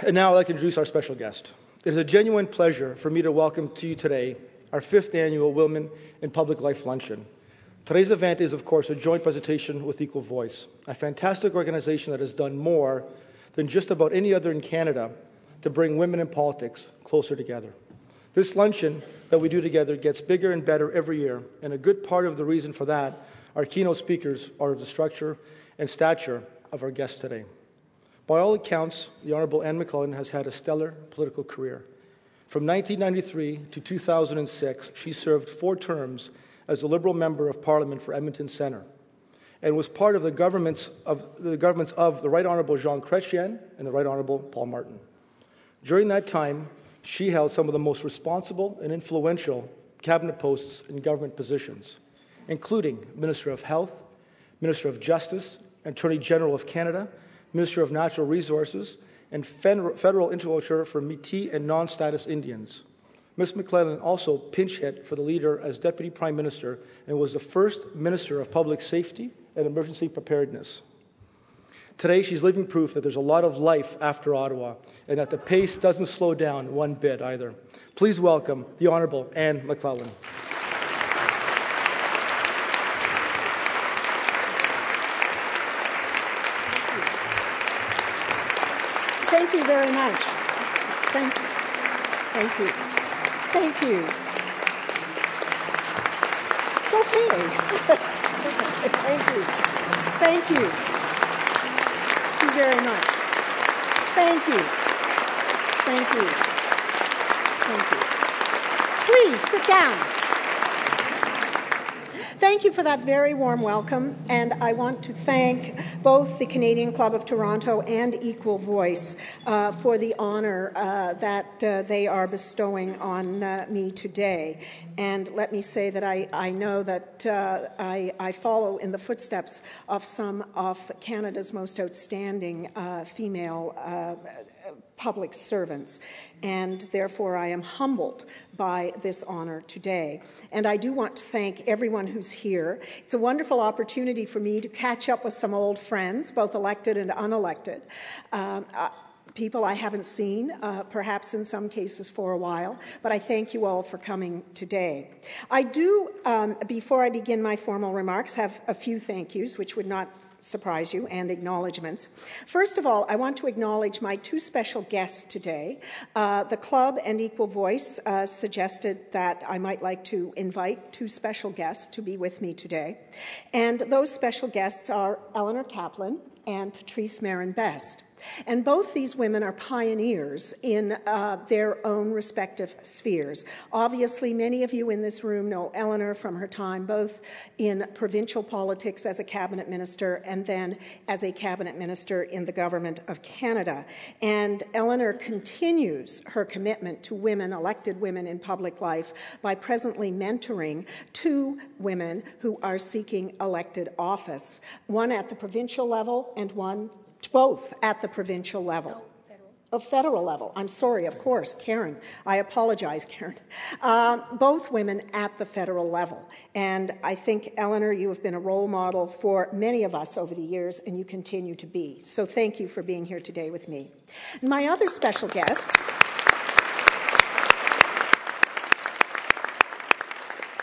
And now I'd like to introduce our special guest. It is a genuine pleasure for me to welcome to you today our fifth annual Women in Public Life Luncheon. Today's event is, of course, a joint presentation with Equal Voice, a fantastic organization that has done more than just about any other in Canada to bring women in politics closer together. This luncheon that we do together gets bigger and better every year, and a good part of the reason for that, our keynote speakers, are the structure and stature of our guests today. By all accounts, the Honourable Anne McLellan has had a stellar political career. From 1993 to 2006, she served four terms as a Liberal Member of Parliament for Edmonton Centre and was part of the governments of the, governments of the Right Honourable Jean Chrétien and the Right Honourable Paul Martin. During that time, she held some of the most responsible and influential cabinet posts and government positions, including Minister of Health, Minister of Justice, Attorney General of Canada, Minister of Natural Resources, and federal interlocutor for Métis and non status Indians. Ms. McLellan also pinch hit for the leader as Deputy Prime Minister and was the first Minister of Public Safety and Emergency Preparedness. Today, she's living proof that there's a lot of life after Ottawa and that the pace doesn't slow down one bit either. Please welcome the Honourable Anne McLellan. Thank you very much. Thank you. Thank you. Thank you. It's okay. it's okay. Thank you. Thank you. Thank you very much. Thank you. Thank you. Thank you. Please sit down. Thank you for that very warm welcome, and I want to thank both the Canadian Club of Toronto and Equal Voice uh, for the honor uh, that uh, they are bestowing on uh, me today. And let me say that I, I know that uh, I, I, follow in the footsteps of some of Canada's most outstanding uh, female public servants, and therefore I am humbled by this honor today. And I do want to thank everyone who's here. It's a wonderful opportunity for me to catch up with some old friends, both elected and unelected. Um, people I haven't seen, uh, perhaps in some cases for a while, but I thank you all for coming today. I do, um, before I begin my formal remarks, have a few thank yous, which would not surprise you, and acknowledgements. First of all, I want to acknowledge my two special guests today. Uh, the club and Equal Voice uh, suggested that I might like to invite two special guests to be with me today. And those special guests are Elinor Caplan and Patrice Merrin Best. And both these women are pioneers in uh, their own respective spheres. Obviously, many of you in this room know Elinor from her time both in provincial politics as a cabinet minister and then as a cabinet minister in the government of Canada. And Elinor continues her commitment to women, elected women in public life, by presently mentoring two women who are seeking elected office, one at the provincial level and one both at the provincial level. Of federal level. I'm sorry, of course, Karen. I apologize, Karen. Uh, both women at the federal level. And I think, Elinor, you have been a role model for many of us over the years, and you continue to be. So thank you for being here today with me. My other special guest.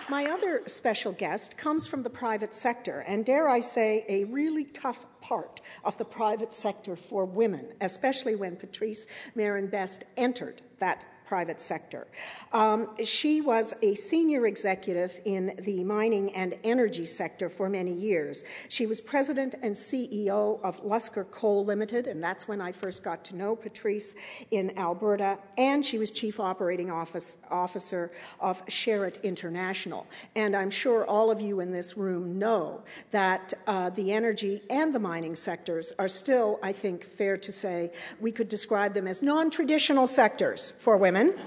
My other special guest comes from the private sector, and dare I say, a really tough part of the private sector for women, especially when Patrice Merrin Best entered that private sector. Um, she was a senior executive in the mining and energy sector for many years. She was president and CEO of Luscar Coal Limited, and that's when I first got to know Patrice in Alberta, and she was chief operating office, officer of Sherritt International. And I'm sure all of you in this room know that uh, the energy and the mining sectors are still, I think, fair to say, we could describe them as non traditional sectors for women women.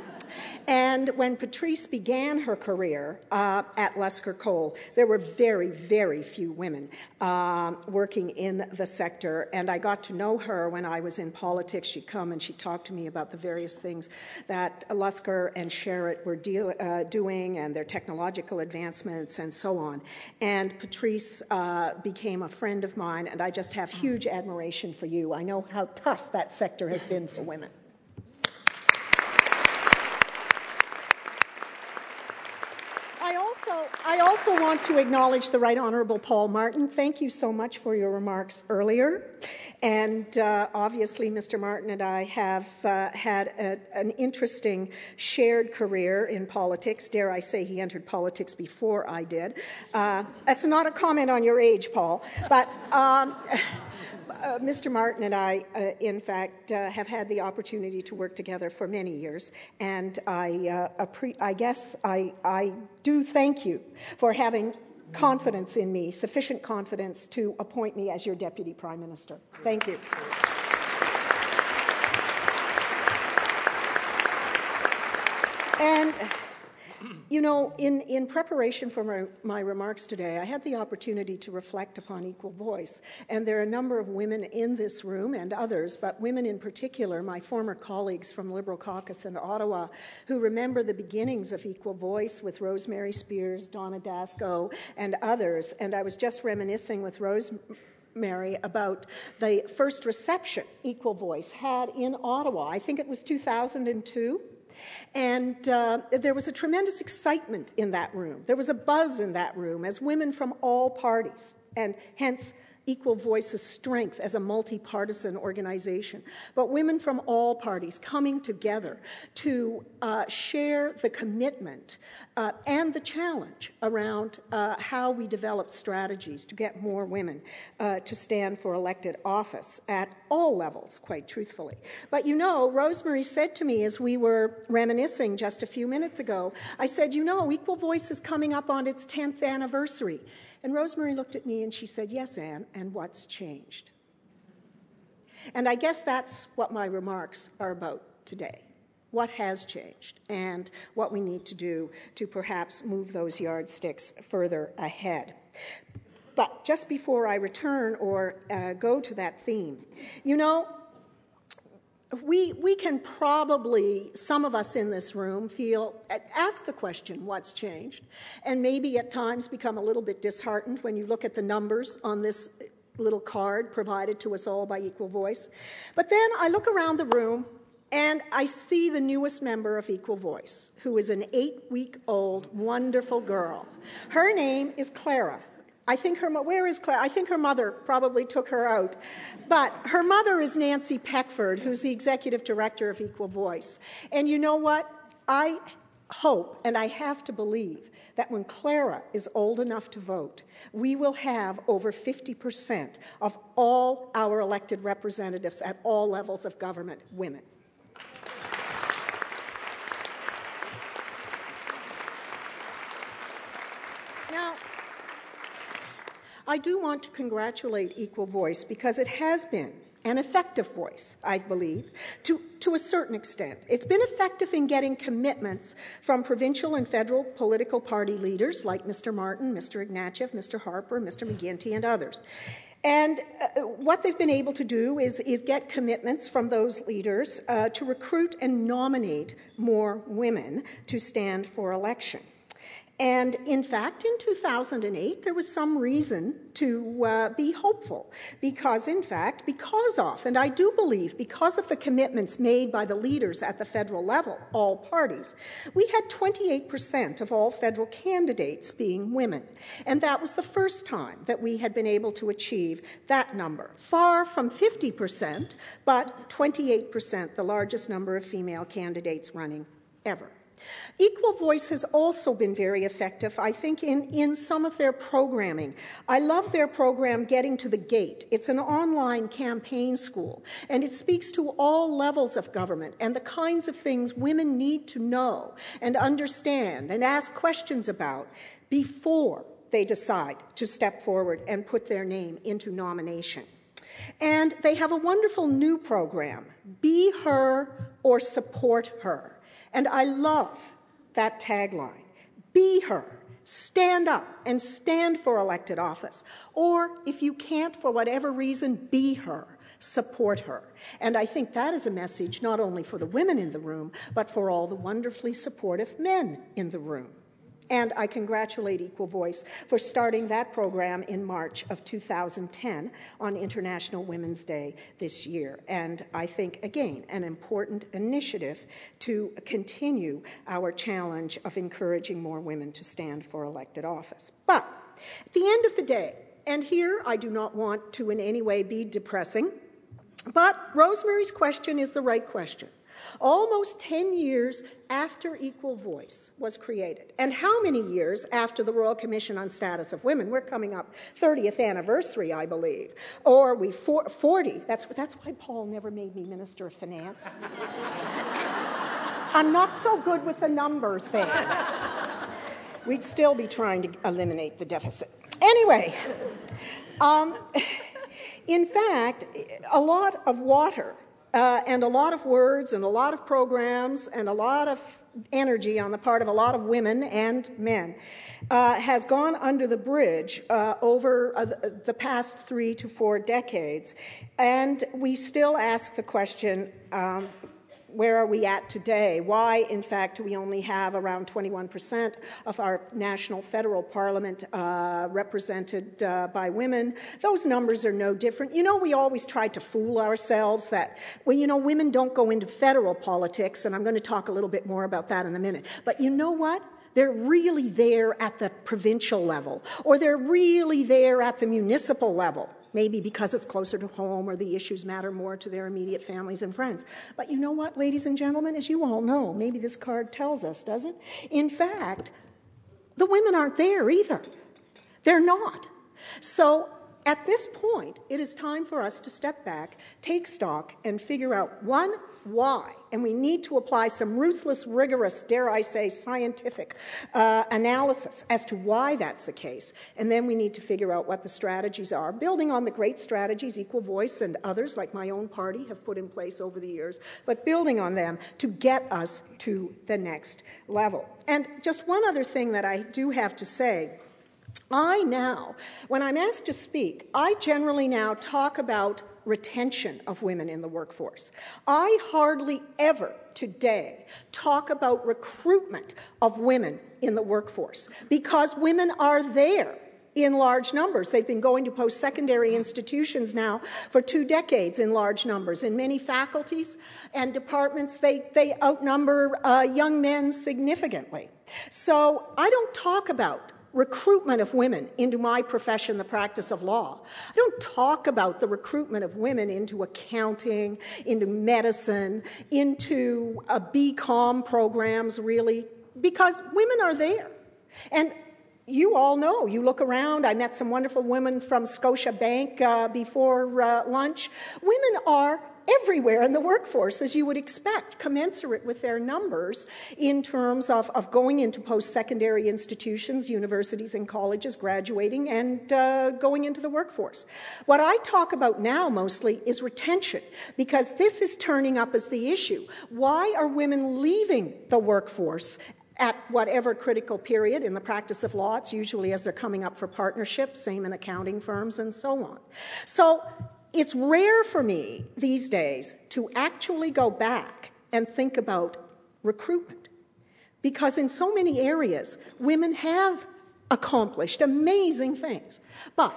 And when Patrice began her career uh, at Luscar Coal, there were very, very few women uh, working in the sector. And I got to know her when I was in politics. She'd come and she'd talk to me about the various things that Luscar and Sherritt were deal, uh, doing and their technological advancements and so on. And Patrice uh, became a friend of mine, and I just have huge admiration for you. I know how tough that sector has been for women. Also, I also want to acknowledge the Right Honourable Paul Martin. Thank you so much for your remarks earlier. And uh, obviously, Mr. Martin and I have uh, had a, an interesting shared career in politics. Dare I say, he entered politics before I did. Uh, that's not a comment on your age, Paul, but. Um, uh, Mr. Martin and I, uh, in fact, uh, have had the opportunity to work together for many years, and I, uh, appre- I guess I, I do thank you for having confidence in me, sufficient confidence to appoint me as your Deputy Prime Minister. Thank you. And you know, in, in preparation for my, my, remarks today, I had the opportunity to reflect upon equal voice. And there are a number of women in this room and others, but women in particular, my former colleagues from Liberal Caucus in Ottawa, who remember the beginnings of equal voice with Rosemary Speirs, Donna Dasko, and others. And I was just reminiscing with Rose. Mary about the first reception Equal Voice had in Ottawa. I think it was 2002. And uh, there was a tremendous excitement in that room. There was a buzz in that room as women from all parties, and hence Equal Voice's strength as a multi partisan organization, but women from all parties coming together to uh, share the commitment uh, and the challenge around uh, how we develop strategies to get more women uh, to stand for elected office at all levels, quite truthfully. But you know, Rosemary said to me as we were reminiscing just a few minutes ago, I said, You know, Equal Voice is coming up on its 10th anniversary. And Rosemary looked at me and she said, Yes, Anne, and what's changed? And I guess that's what my remarks are about today. What has changed, and what we need to do to perhaps move those yardsticks further ahead. But just before I return or uh, go to that theme, you know, we, we can probably, some of us in this room, feel, ask the question, what's changed? And maybe at times become a little bit disheartened when you look at the numbers on this little card provided to us all by Equal Voice. But then I look around the room and I see the newest member of Equal Voice, who is an eight week old, wonderful girl. Her name is Clara. I think her, where is Claire? I think her mother probably took her out. But her mother is Nancy Peckford, who's the executive director of Equal Voice. And you know what? I hope and I have to believe that when Clara is old enough to vote, we will have over 50% of all our elected representatives at all levels of government women. I do want to congratulate Equal Voice because it has been an effective voice, I believe, to, to a certain extent. It's been effective in getting commitments from provincial and federal political party leaders like Mr. Martin, Mr. Ignatieff, Mr. Harper, Mr. McGuinty, and others. And uh, what they've been able to do is, is get commitments from those leaders uh, to recruit and nominate more women to stand for election. And in fact, in 2008, there was some reason to uh, be hopeful because, in fact, because of, and I do believe because of the commitments made by the leaders at the federal level, all parties, we had 28% of all federal candidates being women. And that was the first time that we had been able to achieve that number. Far from 50%, but 28%, the largest number of female candidates running ever. Equal Voice has also been very effective, I think, in, in some of their programming. I love their program, Getting to the Gate. It's an online campaign school, and it speaks to all levels of government and the kinds of things women need to know and understand and ask questions about before they decide to step forward and put their name into nomination. And they have a wonderful new program Be Her or Support Her. And I love that tagline Be her. Stand up and stand for elected office. Or if you can't, for whatever reason, be her support her. And I think that is a message not only for the women in the room, but for all the wonderfully supportive men in the room. And I congratulate Equal Voice for starting that program in March of 2010 on International Women's Day this year. And I think, again, an important initiative to continue our challenge of encouraging more women to stand for elected office. But at the end of the day, and here I do not want to in any way be depressing, but Rosemary's question is the right question. Almost 10 years after Equal Voice was created, and how many years after the Royal Commission on Status of Women? We're coming up 30th anniversary, I believe, or we 40. That's that's why Paul never made me Minister of Finance. I'm not so good with the number thing. We'd still be trying to eliminate the deficit. Anyway, um, in fact, a lot of water uh, and a lot of words and a lot of programs and a lot of energy on the part of a lot of women and men uh, has gone under the bridge uh, over uh, the past three to four decades. And we still ask the question um, where are we at today? Why, in fact, we only have around 21% of our national federal parliament uh, represented uh, by women? Those numbers are no different. You know, we always try to fool ourselves that, well, you know, women don't go into federal politics, and I'm going to talk a little bit more about that in a minute. But you know what? They're really there at the provincial level, or they're really there at the municipal level maybe because it's closer to home or the issues matter more to their immediate families and friends. But you know what, ladies and gentlemen, as you all know, maybe this card tells us, does it? In fact, the women aren't there either. They're not. So at this point, it is time for us to step back, take stock, and figure out one, why. And we need to apply some ruthless, rigorous, dare I say, scientific uh, analysis as to why that's the case. And then we need to figure out what the strategies are, building on the great strategies Equal Voice and others, like my own party, have put in place over the years, but building on them to get us to the next level. And just one other thing that I do have to say I now, when I'm asked to speak, I generally now talk about retention of women in the workforce. I hardly ever today talk about recruitment of women in the workforce because women are there in large numbers. They've been going to post secondary institutions now for two decades in large numbers. In many faculties and departments, they, they outnumber uh, young men significantly. So I don't talk about recruitment of women into my profession, the practice of law. I don't talk about the recruitment of women into accounting, into medicine, into uh, BCom programs, really, because women are there. And you all know, you look around, I met some wonderful women from Scotia Bank uh, before uh, lunch. Women are everywhere in the workforce, as you would expect, commensurate with their numbers in terms of, of going into post secondary institutions, universities, and colleges, graduating, and uh, going into the workforce. What I talk about now mostly is retention, because this is turning up as the issue. Why are women leaving the workforce at whatever critical period in the practice of law. It's usually as they're coming up for partnership, same in accounting firms, and so on. So it's rare for me these days to actually go back and think about recruitment because in so many areas women have accomplished amazing things. But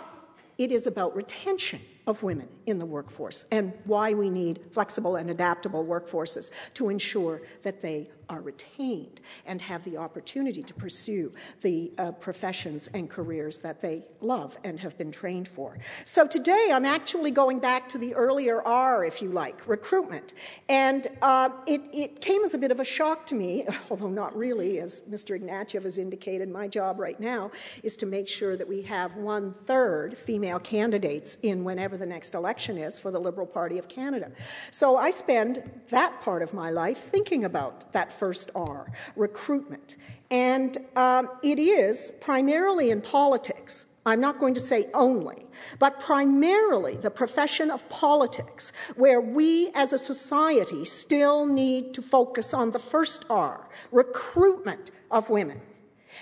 it is about retention of women in the workforce and why we need flexible and adaptable workforces to ensure that they are retained and have the opportunity to pursue the uh, professions and careers that they love and have been trained for. So today I'm actually going back to the earlier R, if you like, recruitment. And uh, it, it, came as a bit of a shock to me, although not really, as Mr. Ignatieff has indicated, my job right now is to make sure that we have one third female candidates in whenever the next election is for the Liberal Party of Canada. So I spend that part of my life thinking about that first R, recruitment. And um, it is primarily in politics I'm not going to say only, but primarily the profession of politics, where we as a society still need to focus on the first R recruitment of women.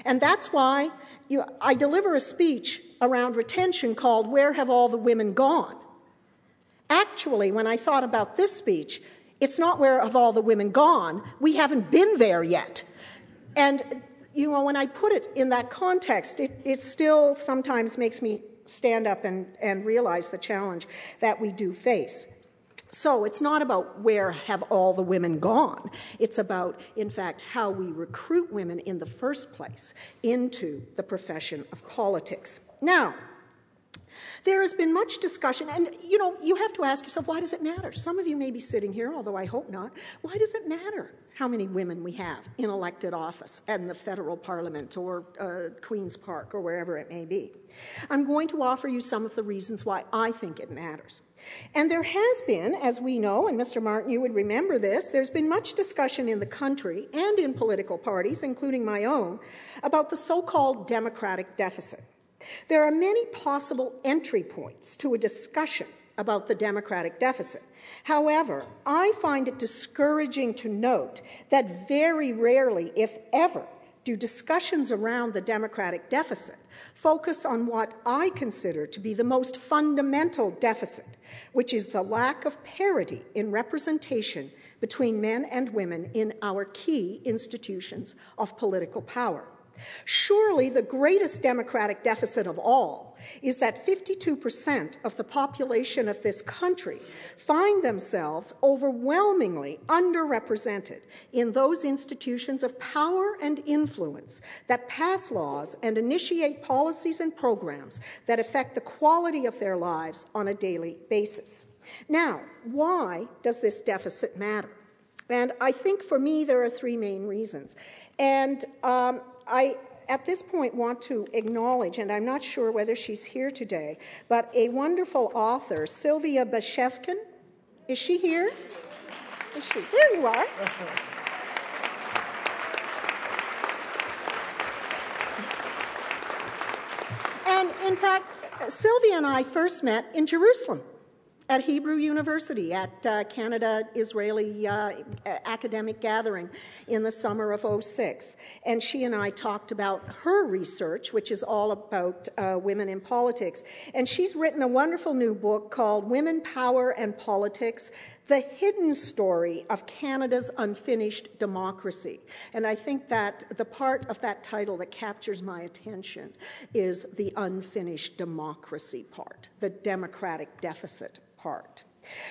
And that's why you, I deliver a speech around retention called Where Have All the Women Gone? Actually, when I thought about this speech, it's not where have all the women gone. We haven't been there yet. And you know, when I put it in that context, it, it still sometimes makes me stand up and, and realize the challenge that we do face. So it's not about where have all the women gone. It's about, in fact, how we recruit women in the first place into the profession of politics. Now, there has been much discussion, and you know, you have to ask yourself, why does it matter? Some of you may be sitting here, although I hope not. Why does it matter how many women we have in elected office in the federal parliament or uh, Queen's Park or wherever it may be? I'm going to offer you some of the reasons why I think it matters. And there has been, as we know, and Mr. Martin, you would remember this, there's been much discussion in the country and in political parties, including my own, about the so called democratic deficit. There are many possible entry points to a discussion about the democratic deficit. However, I find it discouraging to note that very rarely, if ever, do discussions around the democratic deficit focus on what I consider to be the most fundamental deficit, which is the lack of parity in representation between men and women in our key institutions of political power. Surely the greatest democratic deficit of all is that 52% of the population of this country find themselves overwhelmingly underrepresented in those institutions of power and influence that pass laws and initiate policies and programs that affect the quality of their lives on a daily basis. Now, why does this deficit matter? And I think for me, there are three main reasons. And um, I, at this point, want to acknowledge, and I'm not sure whether she's here today, but a wonderful author, Sylvia Bashevkin. Is she here? Is she? There you are. And in fact, Sylvia and I first met in Jerusalem at Hebrew University at uh, Canada Israeli uh, academic gathering in the summer of 06. And she and I talked about her research, which is all about uh, women in politics. And she's written a wonderful new book called Women, Power, and Politics the hidden story of Canada's unfinished democracy. And I think that the part of that title that captures my attention is the unfinished democracy part, the democratic deficit part.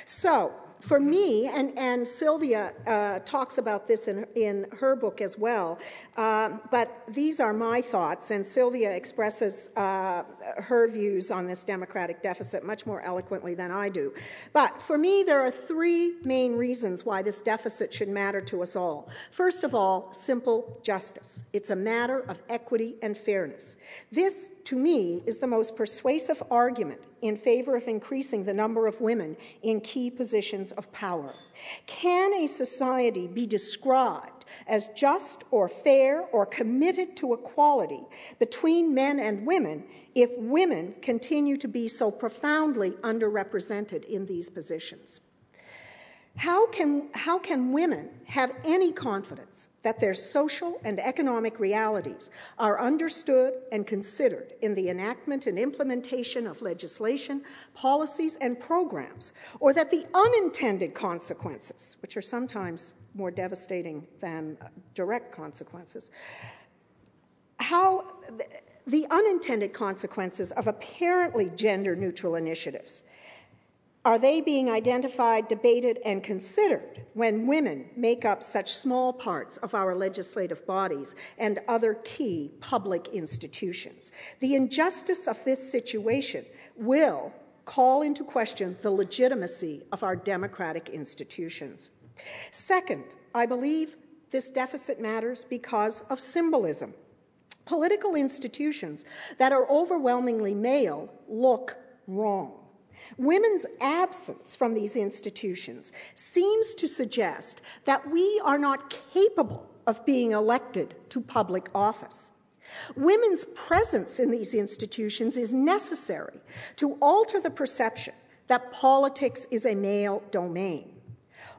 So, for me, and, and Sylvia uh, talks about this in, in her book as well, uh, but these are my thoughts, and Sylvia expresses uh, her views on this democratic deficit much more eloquently than I do. But for me, there are three main reasons why this deficit should matter to us all. First of all, simple justice. It's a matter of equity and fairness. This, to me, is the most persuasive argument in favor of increasing the number of women in key positions of power. Can a society be described as just or fair or committed to equality between men and women if women continue to be so profoundly underrepresented in these positions? How can, how can women have any confidence that their social and economic realities are understood and considered in the enactment and implementation of legislation, policies, and programs, or that the unintended consequences, which are sometimes more devastating than uh, direct consequences, how the unintended consequences of apparently gender neutral initiatives are they being identified, debated, and considered when women make up such small parts of our legislative bodies and other key public institutions? The injustice of this situation will call into question the legitimacy of our democratic institutions. Second, I believe this deficit matters because of symbolism. Political institutions that are overwhelmingly male look wrong. Women's absence from these institutions seems to suggest that we are not capable of being elected to public office. Women's presence in these institutions is necessary to alter the perception that politics is a male domain.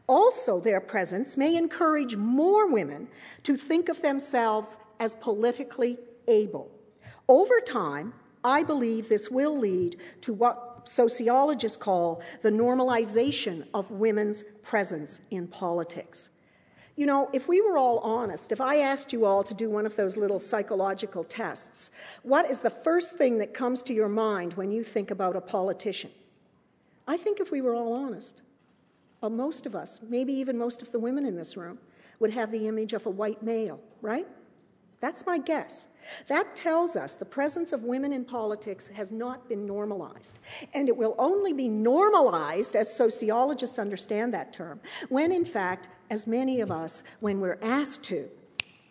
Also, their presence may encourage more women to think of themselves as politically able. Over time, I believe this will lead to what sociologists call the normalization of women's presence in politics. You know, if we were all honest, if I asked you all to do one of those little psychological tests, what is the first thing that comes to your mind when you think about a politician? I think if we were all honest, well, most of us, maybe even most of the women in this room, would have the image of a white male, right? That's my guess. That tells us the presence of women in politics has not been normalized. And it will only be normalized, as sociologists understand that term, when in fact, as many of us, when we're asked to,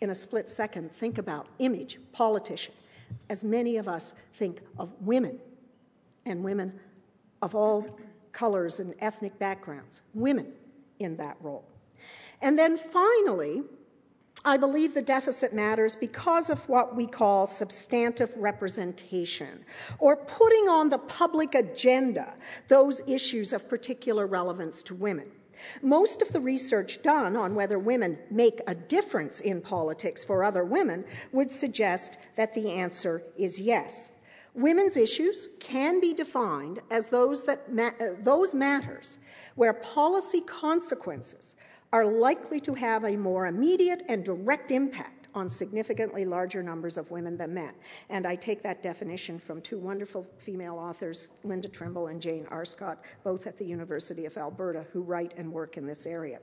in a split second, think about image, politician, as many of us think of women and women of all colors and ethnic backgrounds, women in that role. And then finally, I believe the deficit matters because of what we call substantive representation, or putting on the public agenda those issues of particular relevance to women. Most of the research done on whether women make a difference in politics for other women would suggest that the answer is yes. Women's issues can be defined as those, that ma- uh, those matters where policy consequences are likely to have a more immediate and direct impact on significantly larger numbers of women than men. And I take that definition from two wonderful female authors, Linda Trimble and Jane Arscott, both at the University of Alberta, who write and work in this area.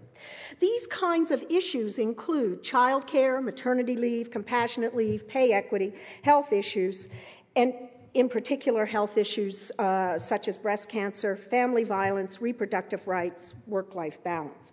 These kinds of issues include childcare, maternity leave, compassionate leave, pay equity, health issues, and in particular, health issues uh, such as breast cancer, family violence, reproductive rights, work life balance.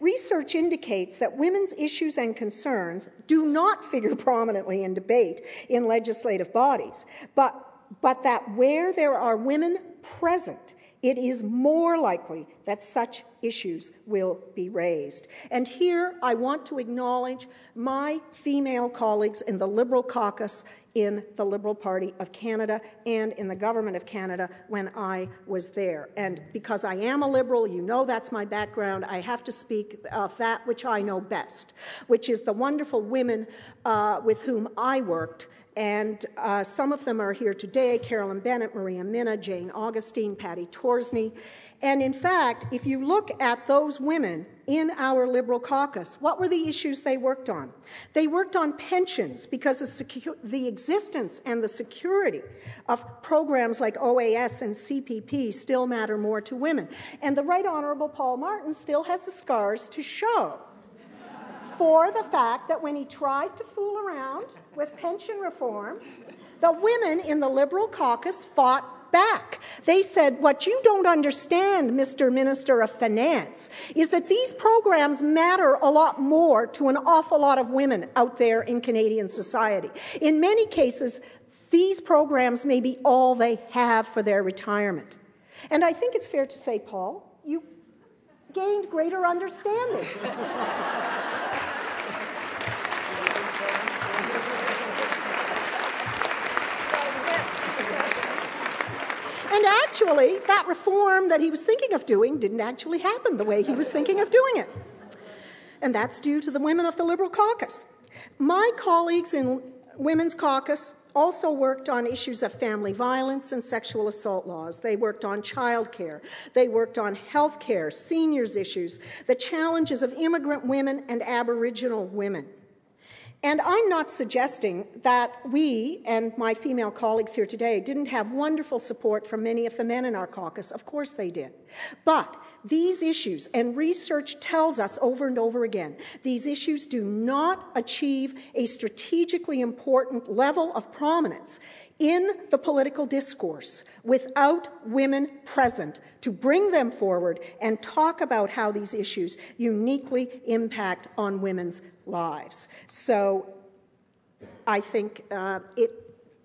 Research indicates that women's issues and concerns do not figure prominently in debate in legislative bodies, but, but that where there are women present, it is more likely that such issues will be raised. And here I want to acknowledge my female colleagues in the Liberal caucus in the Liberal Party of Canada and in the Government of Canada when I was there. And because I am a Liberal, you know that's my background, I have to speak of that which I know best, which is the wonderful women uh, with whom I worked and uh, some of them are here today Carolyn Bennett, Maria Minna, Jean Augustine, Paddy Torsney. And in fact, if you look at those women in our Liberal caucus, what were the issues they worked on? They worked on pensions because the, secu- the existence and the security of programs like OAS and CPP still matter more to women. And the Right Honourable Paul Martin still has the scars to show for the fact that when he tried to fool around with pension reform, the women in the Liberal caucus fought back. They said, What you don't understand, Mr. Minister of Finance, is that these programs matter a lot more to an awful lot of women out there in Canadian society. In many cases, these programs may be all they have for their retirement. And I think it's fair to say, Paul, you gained greater understanding. And actually, that reform that he was thinking of doing didn't actually happen the way he was thinking of doing it. And that's due to the women of the Liberal caucus. My colleagues in Women's Caucus also worked on issues of family violence and sexual assault laws. They worked on childcare. They worked on health care, seniors issues, the challenges of immigrant women and Aboriginal women. And I'm not suggesting that we and my female colleagues here today didn't have wonderful support from many of the men in our caucus. Of course they did. But these issues, and research tells us over and over again, these issues do not achieve a strategically important level of prominence in the political discourse without women present to bring them forward and talk about how these issues uniquely impact on women's lives. So I think uh, it,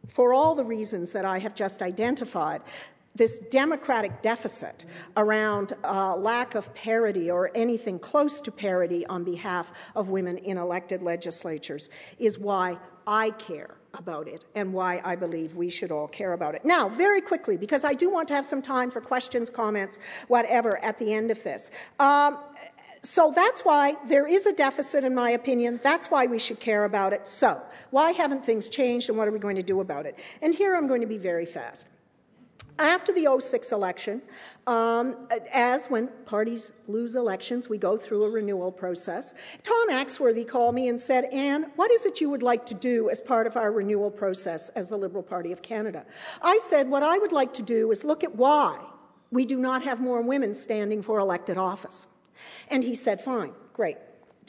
for all the reasons that I have just identified, this democratic deficit around uh, lack of parity or anything close to parity on behalf of women in elected legislatures is why I care about it and why I believe we should all care about it. Now, very quickly, because I do want to have some time for questions, comments, whatever at the end of this. Um, so that's why there is a deficit, in my opinion. That's why we should care about it. So, why haven't things changed and what are we going to do about it? And here I'm going to be very fast. After the 06 election, um, as when parties lose elections, we go through a renewal process. Tom Axworthy called me and said, Anne, what is it you would like to do as part of our renewal process as the Liberal Party of Canada? I said, what I would like to do is look at why we do not have more women standing for elected office. And he said, fine, great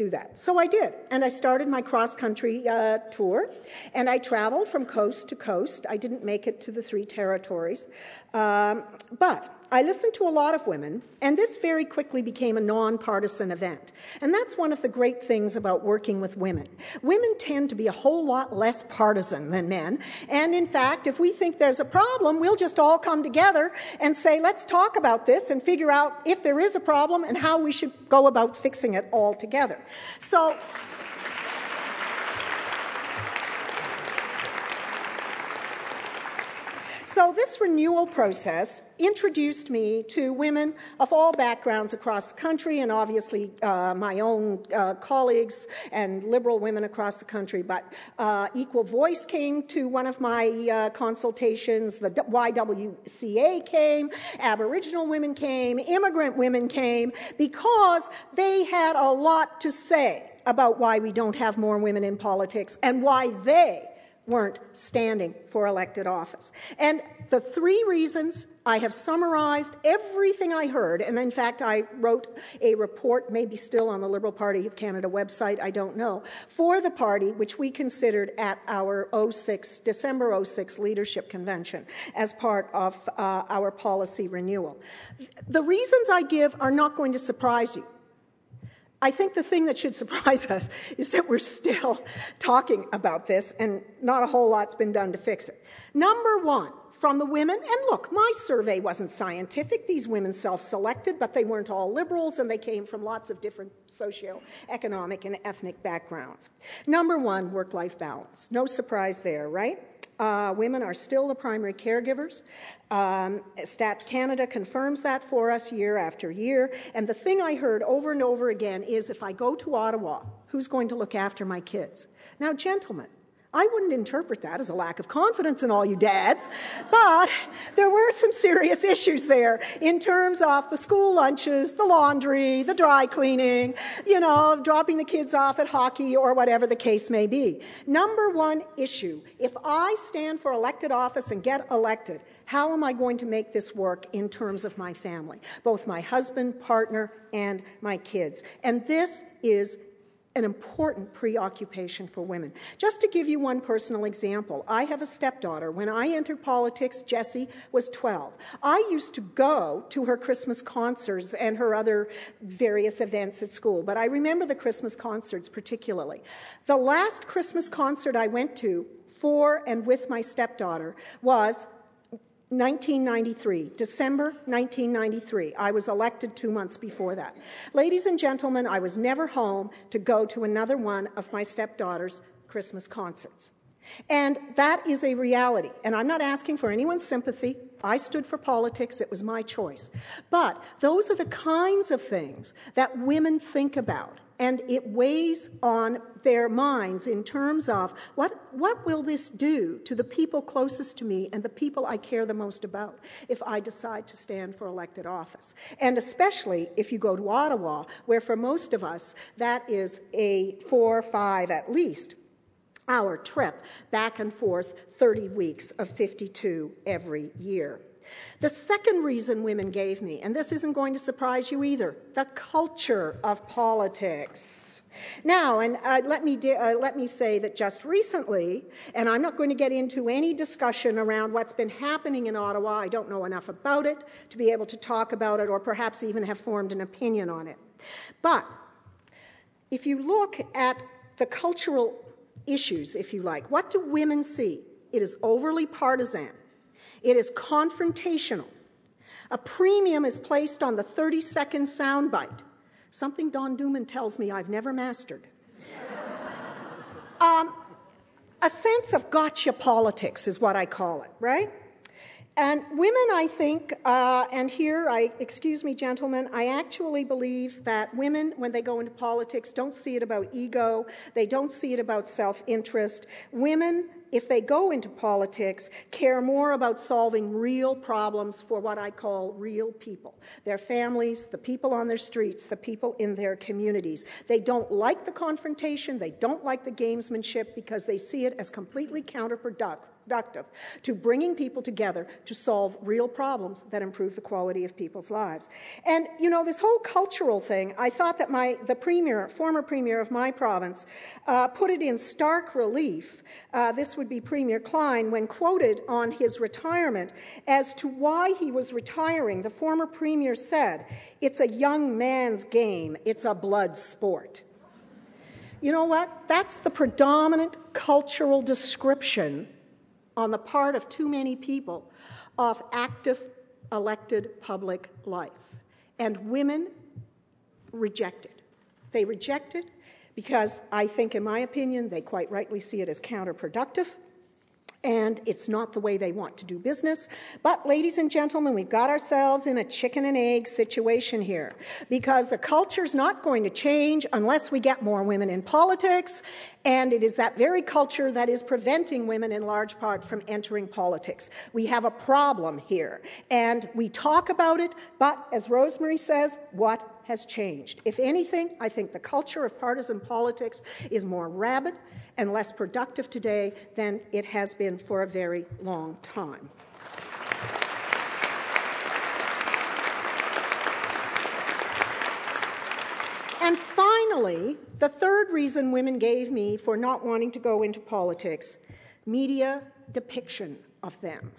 do that. So I did. And I started my cross country uh, tour. And I traveled from coast to coast. I didn't make it to the three territories. Um, but I listened to a lot of women, and this very quickly became a nonpartisan event. And that's one of the great things about working with women. Women tend to be a whole lot less partisan than men. And in fact, if we think there's a problem, we'll just all come together and say, let's talk about this and figure out if there is a problem and how we should go about fixing it all together. So, So, this renewal process introduced me to women of all backgrounds across the country, and obviously uh, my own uh, colleagues and liberal women across the country. But uh, Equal Voice came to one of my uh, consultations, the YWCA came, Aboriginal women came, immigrant women came, because they had a lot to say about why we don't have more women in politics and why they weren't standing for elected office. And the three reasons I have summarized everything I heard, and in fact, I wrote a report, maybe still on the Liberal Party of Canada website, I don't know, for the party, which we considered at our 06, December 06 leadership convention as part of uh, our policy renewal. The reasons I give are not going to surprise you. I think the thing that should surprise us is that we're still talking about this and not a whole lot's been done to fix it. Number one, from the women, and look, my survey wasn't scientific. These women self selected, but they weren't all liberals and they came from lots of different socio-economic and ethnic backgrounds. Number one, work life balance. No surprise there, right? Uh, women are still the primary caregivers. Um, Stats Canada confirms that for us year after year. And the thing I heard over and over again is if I go to Ottawa, who's going to look after my kids? Now, gentlemen, I wouldn't interpret that as a lack of confidence in all you dads, but there were some serious issues there in terms of the school lunches, the laundry, the dry cleaning, you know, dropping the kids off at hockey or whatever the case may be. Number one issue if I stand for elected office and get elected, how am I going to make this work in terms of my family, both my husband, partner, and my kids? And this is an important preoccupation for women. Just to give you one personal example, I have a stepdaughter. When I entered politics, Jessie was 12. I used to go to her Christmas concerts and her other various events at school, but I remember the Christmas concerts particularly. The last Christmas concert I went to for and with my stepdaughter was 1993, December 1993. I was elected two months before that. Ladies and gentlemen, I was never home to go to another one of my stepdaughter's Christmas concerts. And that is a reality. And I'm not asking for anyone's sympathy. I stood for politics, it was my choice. But those are the kinds of things that women think about and it weighs on their minds in terms of what, what will this do to the people closest to me and the people I care the most about if I decide to stand for elected office. And especially if you go to Ottawa, where for most of us that is a four, or five at least hour trip back and forth 30 weeks of 52 every year. The second reason women gave me, and this isn't going to surprise you either, the culture of politics. Now, and uh, let, me de- uh, let me say that just recently, and I'm not going to get into any discussion around what's been happening in Ottawa, I don't know enough about it to be able to talk about it or perhaps even have formed an opinion on it. But if you look at the cultural issues, if you like, what do women see? It is overly partisan. It is confrontational. A premium is placed on the 30 second soundbite, something Don Duman tells me I've never mastered. um, a sense of gotcha politics is what I call it, right? And women, I think, uh, and here, I excuse me, gentlemen, I actually believe that women, when they go into politics, don't see it about ego. They don't see it about self-interest. Women if they go into politics, care more about solving real problems for what I call real people their families, the people on their streets, the people in their communities. They don't like the confrontation, they don't like the gamesmanship because they see it as completely counterproductive productive to bringing people together to solve real problems that improve the quality of people's lives. And you know, this whole cultural thing, I thought that my the premier, former premier of my province, uh, put it in stark relief. Uh, this would be Premier Klein when quoted on his retirement as to why he was retiring. The former premier said, "It's a young man's game. It's a blood sport." You know what? That's the predominant cultural description on the part of too many people of active elected public life. And women reject it. They reject it because I think, in my opinion, they quite rightly see it as counterproductive and it's not the way they want to do business. But, ladies and gentlemen, we've got ourselves in a chicken and egg situation here because the culture's not going to change unless we get more women in politics, and it is that very culture that is preventing women in large part from entering politics. We have a problem here, and we talk about it, but as Rosemary says, what has changed. If anything, I think the culture of partisan politics is more rabid and less productive today than it has been for a very long time. And finally, the third reason women gave me for not wanting to go into politics media depiction of them.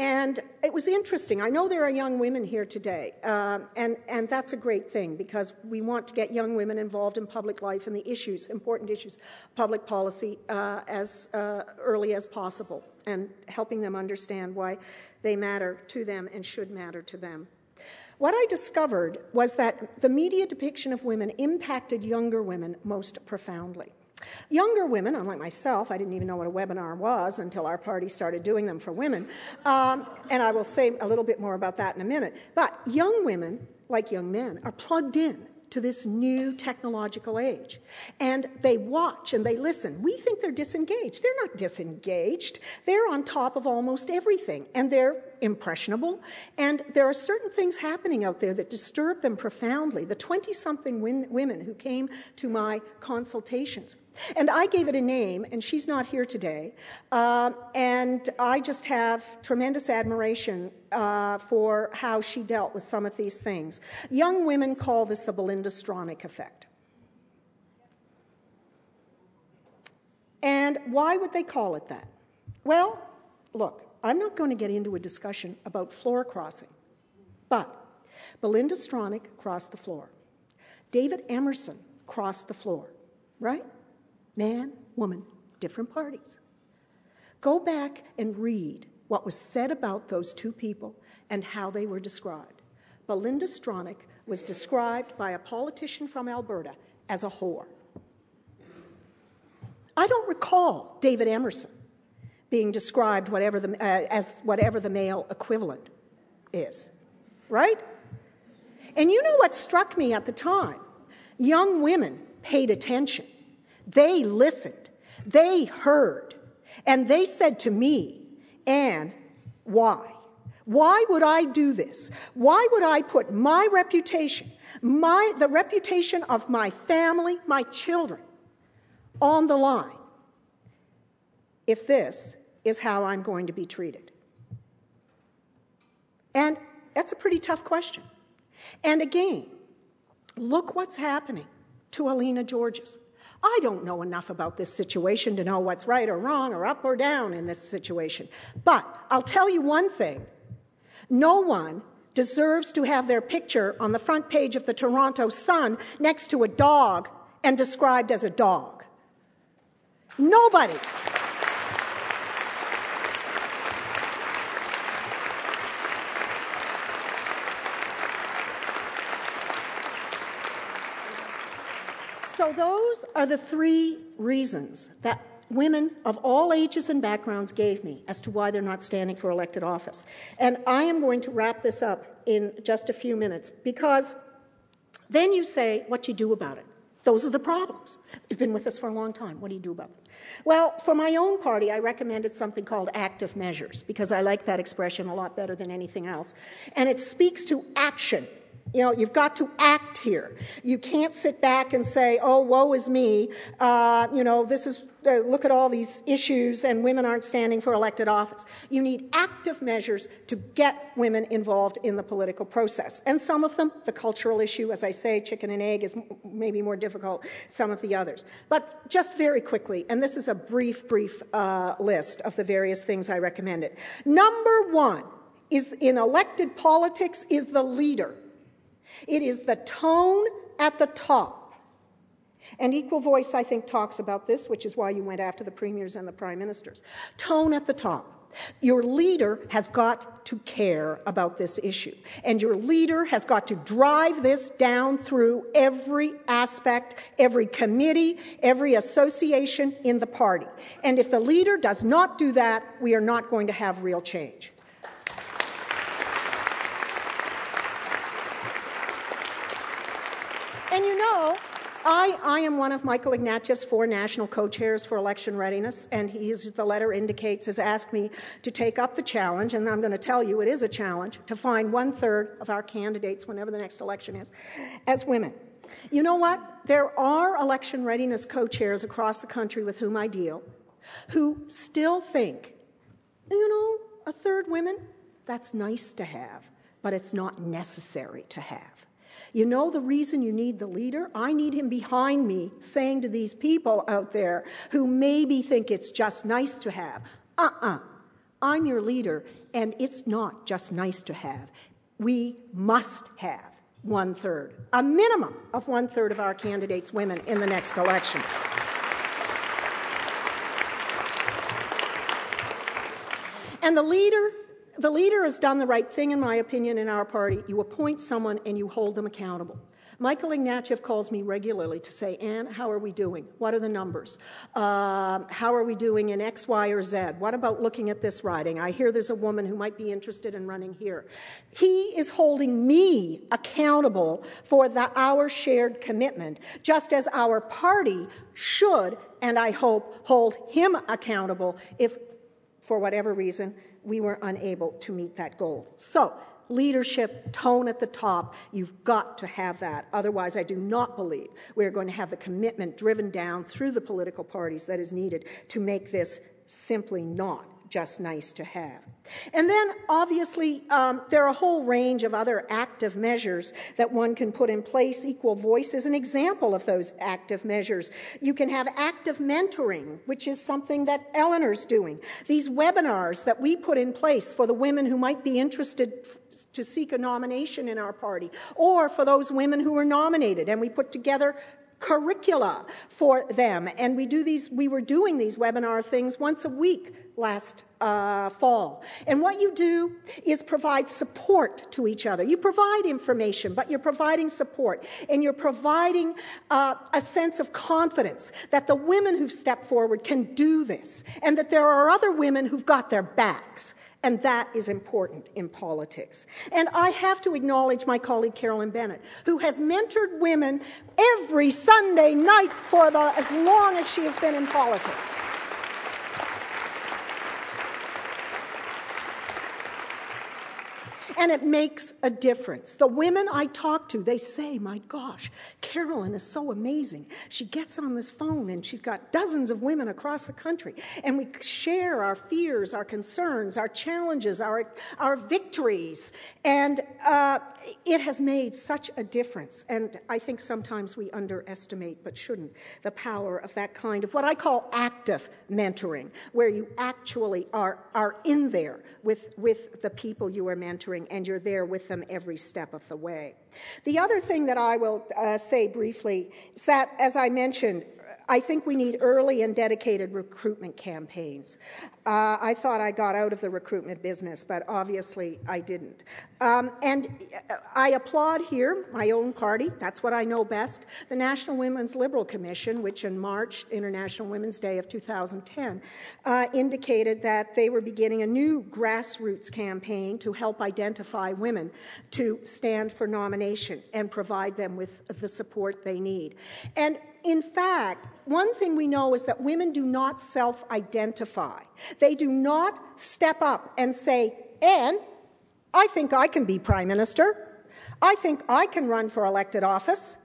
And it was interesting. I know there are young women here today, uh, and, and that's a great thing because we want to get young women involved in public life and the issues, important issues, public policy, uh, as uh, early as possible, and helping them understand why they matter to them and should matter to them. What I discovered was that the media depiction of women impacted younger women most profoundly. Younger women, unlike myself, I didn't even know what a webinar was until our party started doing them for women. Um, and I will say a little bit more about that in a minute. But young women, like young men, are plugged in to this new technological age. And they watch and they listen. We think they're disengaged. They're not disengaged. They're on top of almost everything. And they're impressionable. And there are certain things happening out there that disturb them profoundly. The 20 something women who came to my consultations and I gave it a name, and she's not here today. Uh, and I just have tremendous admiration uh, for how she dealt with some of these things. Young women call this the Belinda Stronach effect. And why would they call it that? Well, look, I'm not going to get into a discussion about floor crossing, but Belinda Stronach crossed the floor. David Emerson crossed the floor, right? Man, woman, different parties. Go back and read what was said about those two people and how they were described. Belinda Stronach was described by a politician from Alberta as a whore. I don't recall David Emerson being described whatever the, uh, as whatever the male equivalent is, right? And you know what struck me at the time? Young women paid attention. They listened, they heard, and they said to me, Anne, why? Why would I do this? Why would I put my reputation, my, the reputation of my family, my children, on the line if this is how I'm going to be treated? And that's a pretty tough question. And again, look what's happening to Helena Guergis. I don't know enough about this situation to know what's right or wrong or up or down in this situation. But I'll tell you one thing no one deserves to have their picture on the front page of the Toronto Sun next to a dog and described as a dog. Those are the three reasons that women of all ages and backgrounds gave me as to why they're not standing for elected office. And I am going to wrap this up in just a few minutes because then you say what do you do about it. Those are the problems. You've been with us for a long time. What do you do about them? Well, for my own party, I recommended something called active measures because I like that expression a lot better than anything else. And it speaks to action. You know, you've got to act here. You can't sit back and say, oh, woe is me. Uh, you know, this is uh, look at all these issues and women aren't standing for elected office. You need active measures to get women involved in the political process. And some of them, the cultural issue, as I say, chicken and egg is maybe more difficult, some of the others. But just very quickly, and this is a brief, brief uh, list of the various things I recommended. Number one is in elected politics is the leader. It is the tone at the top and Equal Voice, I think, talks about this, which is why you went after the premiers and the prime ministers. Tone at the top. Your leader has got to care about this issue. And your leader has got to drive this down through every aspect, every committee, every association in the party. And if the leader does not do that, we are not going to have real change. I, I am one of Michael Ignatieff's four national co-chairs for election readiness, and he, as the letter indicates, has asked me to take up the challenge, and I'm going to tell you it is a challenge, to find one-third of our candidates, whenever the next election is, as women. You know what? There are election readiness co-chairs across the country with whom I deal who still think, you know, a third women, that's nice to have, but it's not necessary to have. You know the reason you need the leader? I need him behind me saying to these people out there who maybe think it's just nice to have, uh uh-uh, uh, i am your leader, and it's not just nice to have. We must have one third, a minimum of one third of our candidates women in the next election. And the leader the leader has done the right thing, in my opinion, in our party. You appoint someone and you hold them accountable. Michael Ignatieff calls me regularly to say, Ann, how are we doing? What are the numbers? Uh, how are we doing in X, Y, or Z? What about looking at this riding? I hear there's a woman who might be interested in running here. He is holding me accountable for the, our shared commitment, just as our party should, and I hope, hold him accountable if, for whatever reason, we were unable to meet that goal. So, leadership, tone at the top, you've got to have that. Otherwise, I do not believe we're going to have the commitment driven down through the political parties that is needed to make this simply not just nice to have. And then, obviously, um, there are a whole range of other active measures that one can put in place. Equal Voice is an example of those active measures. You can have active mentoring, which is something that Elinor's doing. These webinars that we put in place for the women who might be interested to seek a nomination in our party, or for those women who were nominated, and we put together curricula for them. And we do these, we were doing these webinar things once a week last uh, fall. And what you do is provide support to each other. You provide information, but you're providing support. And you're providing uh, a sense of confidence that the women who've stepped forward can do this, and that there are other women who've got their backs. And that is important in politics. And I have to acknowledge my colleague Carolyn Bennett, who has mentored women every Sunday night for the, as long as she has been in politics. And it makes a difference. The women I talk to, they say, My gosh, Carolyn is so amazing. She gets on this phone and she's got dozens of women across the country. And we share our fears, our concerns, our challenges, our, our victories. And uh, it has made such a difference. And I think sometimes we underestimate, but shouldn't, the power of that kind of what I call active mentoring, where you actually are, are in there with, with the people you are mentoring and you're there with them every step of the way. The other thing that I will uh, say briefly is that, as I mentioned, I think we need early and dedicated recruitment campaigns. Uh, I thought I got out of the recruitment business, but obviously I didn't. Um, and I applaud here my own party, that's what I know best, the National Women's Liberal Commission, which in March, International Women's Day of 2010, uh, indicated that they were beginning a new grassroots campaign to help identify women to stand for nomination and provide them with the support they need. And in fact, one thing we know is that women do not self identify. They do not step up and say, Anne, I think I can be prime minister. I think I can run for elected office.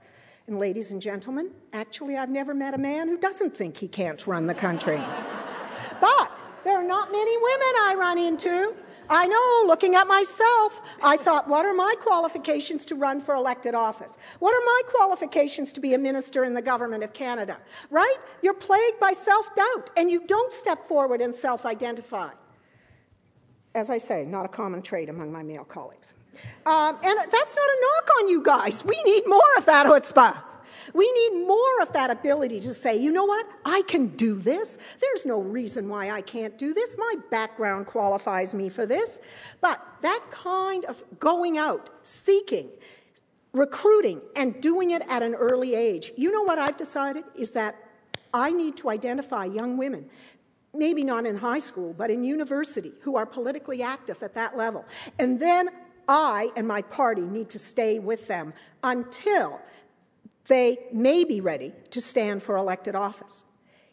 And ladies and gentlemen, actually, I've never met a man who doesn't think he can't run the country. but there are not many women I run into I know, looking at myself, I thought, what are my qualifications to run for elected office? What are my qualifications to be a minister in the government of Canada? Right? You're plagued by self doubt, and you don't step forward and self identify. As I say, not a common trait among my male colleagues. Um, and that's not a knock on you guys. We need more of that chutzpah. We need more of that ability to say, you know what, I can do this. There's no reason why I can't do this. My background qualifies me for this. But that kind of going out, seeking, recruiting, and doing it at an early age, you know what I've decided is that I need to identify young women maybe not in high school, but in university, who are politically active at that level. And then I and my party need to stay with them until they may be ready to stand for elected office.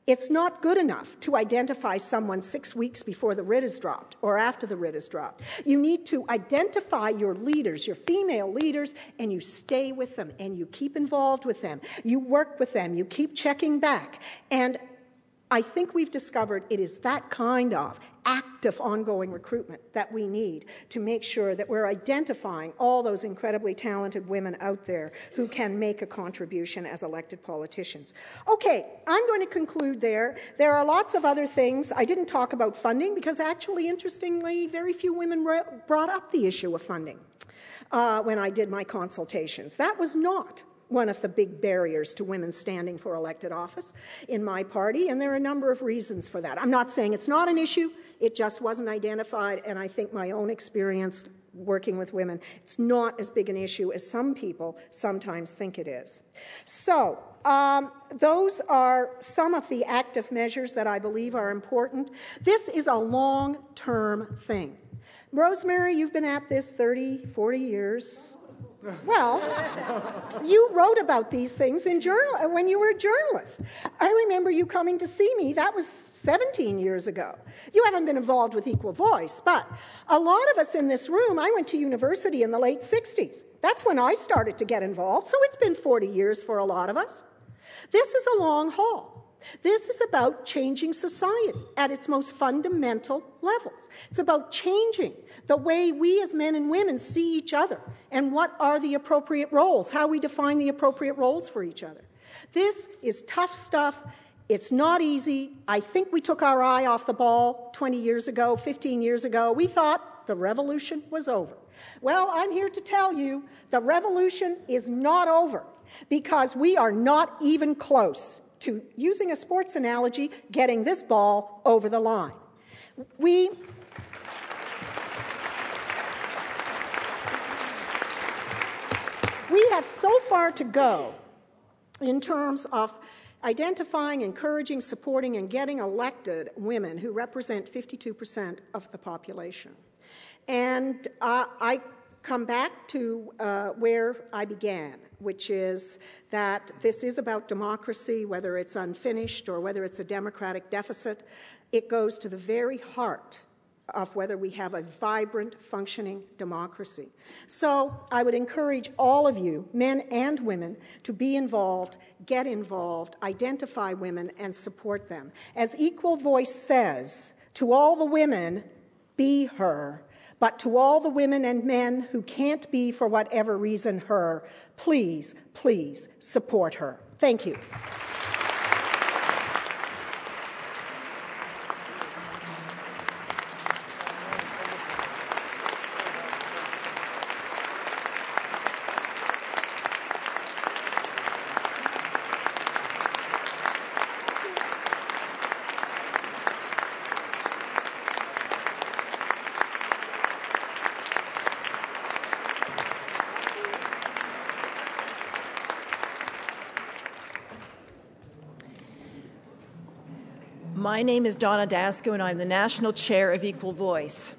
It's not good enough to identify someone six weeks before the writ is dropped or after the writ is dropped. You need to identify your leaders, your female leaders, and you stay with them and you keep involved with them. You work with them, you keep checking back. And I think we've discovered it is that kind of active ongoing recruitment that we need to make sure that we're identifying all those incredibly talented women out there who can make a contribution as elected politicians. Okay, I'm going to conclude there. There are lots of other things. I didn't talk about funding because actually, interestingly, very few women brought up the issue of funding. Uh, when I did my consultations. That was not one of the big barriers to women standing for elected office in my party, and there are a number of reasons for that. I'm not saying it's not an issue, it just wasn't identified, and I think my own experience working with women, it's not as big an issue as some people sometimes think it is. So, um, those are some of the active measures that I believe are important. This is a long term thing. Rosemary, you've been at this 30, 40 years. Well, you wrote about these things in journal uh, when you were a journalist. I remember you coming to see me. That was 17 years ago. You haven't been involved with Equal Voice, but a lot of us in this room, I went to university in the late 60s. That's when I started to get involved, so it's been 40 years for a lot of us. This is a long haul. This is about changing society at its most fundamental levels. It's about changing the way we as men and women see each other and what are the appropriate roles, how we define the appropriate roles for each other. This is tough stuff. It's not easy. I think we took our eye off the ball 20 years ago, 15 years ago. We thought the revolution was over. Well, I'm here to tell you the revolution is not over because we are not even close to, using a sports analogy, getting this ball over the line. We we have so far to go in terms of identifying, encouraging, supporting, and getting elected women who represent 52% of the population. And uh, I come back to uh, where I began, which is that this is about democracy, whether it's unfinished or whether it's a democratic deficit. It goes to the very heart of whether we have a vibrant, functioning democracy. So I would encourage all of you, men and women, to be involved, get involved, identify women, and support them. As Equal Voice says, to all the women, be her but to all the women and men who can't be, for whatever reason, her, please, please support her. Thank you. My name is Donna Dasko, and I'm the National Chair of Equal Voice.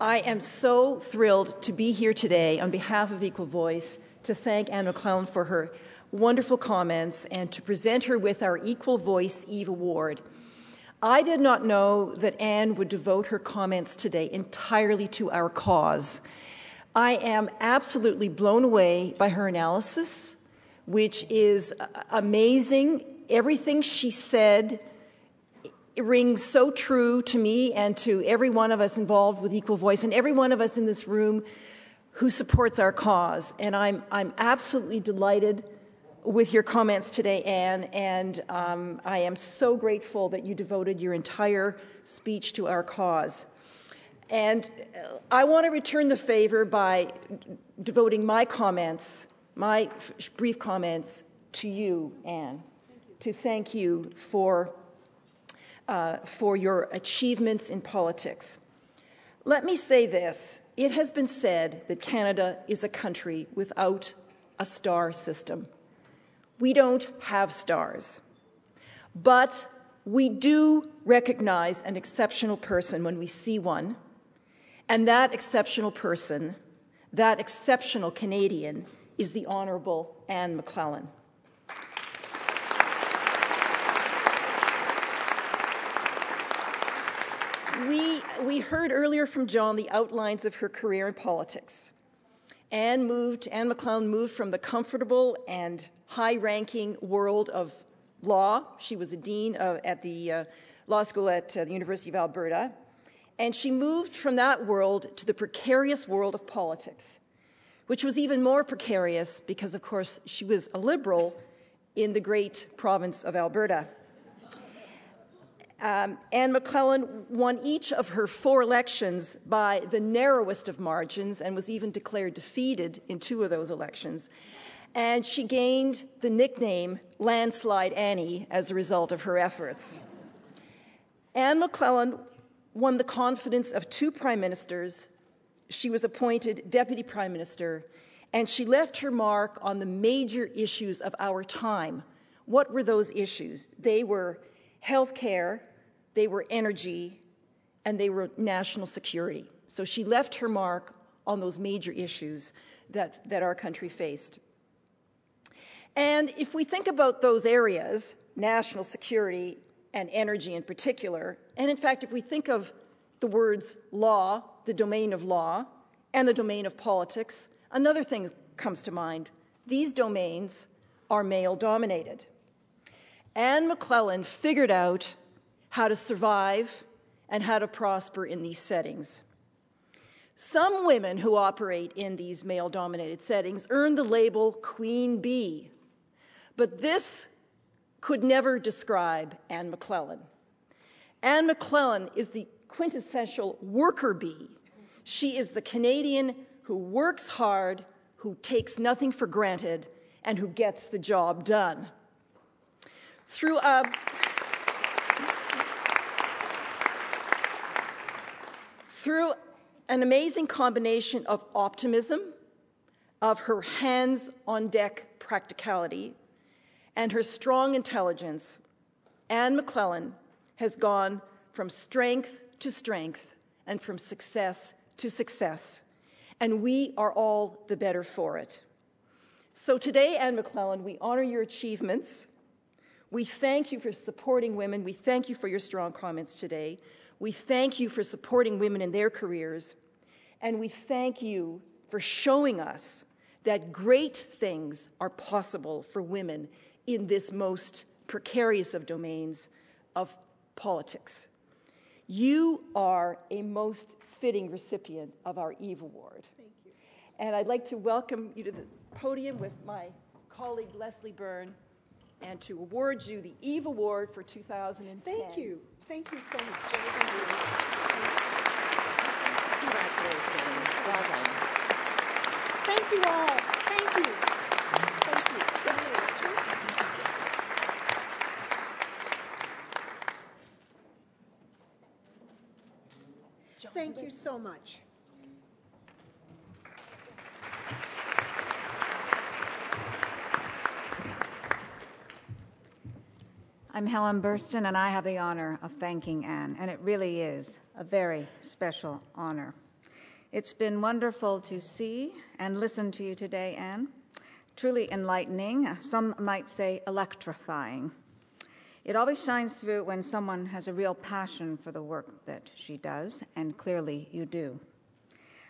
I am so thrilled to be here today on behalf of Equal Voice to thank Anne McLellan for her wonderful comments and to present her with our Equal Voice Eve Award. I did not know that Anne would devote her comments today entirely to our cause. I am absolutely blown away by her analysis, which is amazing. Everything she said rings so true to me and to every one of us involved with Equal Voice and every one of us in this room who supports our cause. And I'm, I'm absolutely delighted with your comments today, Anne, and um, I am so grateful that you devoted your entire speech to our cause. And I want to return the favor by devoting my comments, my brief comments, to you, Anne, to thank you for uh, for your achievements in politics. Let me say this it has been said that Canada is a country without a star system. We don't have stars. But we do recognize an exceptional person when we see one, and that exceptional person, that exceptional Canadian, is the Honourable Anne McLellan. We, we heard earlier from John the outlines of her career in politics. Anne moved, Anne McLellan moved from the comfortable and high-ranking world of law. She was a dean of, at the uh, law school at uh, the University of Alberta. And she moved from that world to the precarious world of politics, which was even more precarious because, of course, she was a liberal in the great province of Alberta. Um, Anne McLellan won each of her four elections by the narrowest of margins and was even declared defeated in two of those elections. And she gained the nickname Landslide Annie as a result of her efforts. Anne McLellan won the confidence of two prime ministers. She was appointed deputy prime minister, and she left her mark on the major issues of our time. What were those issues? They were health care, they were energy, and they were national security. So she left her mark on those major issues that, that our country faced. And if we think about those areas, national security and energy in particular, and in fact, if we think of the words law, the domain of law, and the domain of politics, another thing comes to mind. These domains are male dominated. Anne McLellan figured out how to survive and how to prosper in these settings. Some women who operate in these male dominated settings earn the label Queen Bee, but this could never describe Anne McLellan. Anne McLellan is the quintessential worker bee. She is the Canadian who works hard, who takes nothing for granted, and who gets the job done. Through a Through an amazing combination of optimism, of her hands on deck practicality, and her strong intelligence, Anne McLellan has gone from strength to strength and from success to success, and we are all the better for it. So today, Anne McLellan, we honor your achievements. We thank you for supporting women. We thank you for your strong comments today. We thank you for supporting women in their careers, and we thank you for showing us that great things are possible for women in this most precarious of domains of politics. You are a most fitting recipient of our Eve Award. Thank you. And I'd like to welcome you to the podium with my colleague Leslie Byrne and to award you the Eve Award for 2010. Thank you. Thank you so much. Congratulations. Well done. Thank you all. Thank you. Thank you. Thank you so much. I'm Helen Burston, and I have the honor of thanking Anne, and it really is a very special honor. It's been wonderful to see and listen to you today, Anne. Truly enlightening, some might say electrifying. It always shines through when someone has a real passion for the work that she does, and clearly you do.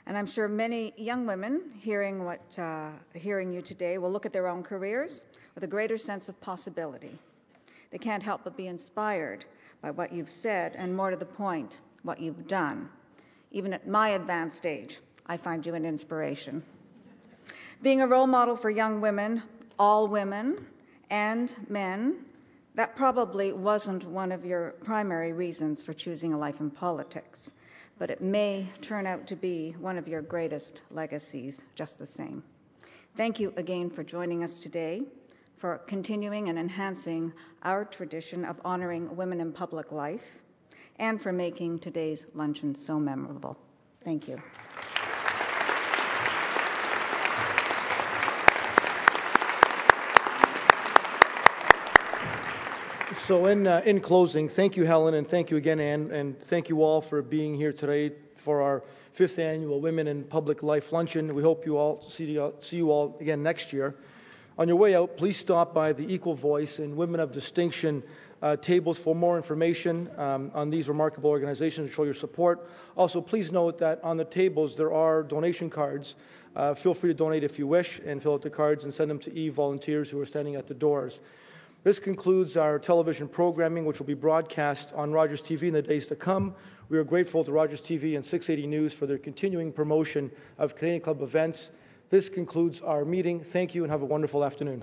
And I'm sure many young women hearing, what, uh, hearing you today will look at their own careers with a greater sense of possibility. They can't help but be inspired by what you've said, and more to the point, what you've done. Even at my advanced age, I find you an inspiration. Being a role model for young women, all women, and men that probably wasn't one of your primary reasons for choosing a life in politics, but it may turn out to be one of your greatest legacies just the same. Thank you again for joining us today, for continuing and enhancing our tradition of honoring women in public life, and for making today's luncheon so memorable. Thank you. So, in, uh, in closing, thank you, Helen, and thank you again, Anne, and thank you all for being here today for our fifth annual Women in Public Life Luncheon. We hope you all see, see you all again next year. On your way out, please stop by the Equal Voice and Women of Distinction uh, tables for more information um, on these remarkable organizations and show your support. Also, please note that on the tables there are donation cards. Uh, feel free to donate if you wish and fill out the cards and send them to E volunteers who are standing at the doors. This concludes our television programming, which will be broadcast on Rogers TV in the days to come. We are grateful to Rogers TV and 680 News for their continuing promotion of Canadian Club events. This concludes our meeting. Thank you and have a wonderful afternoon.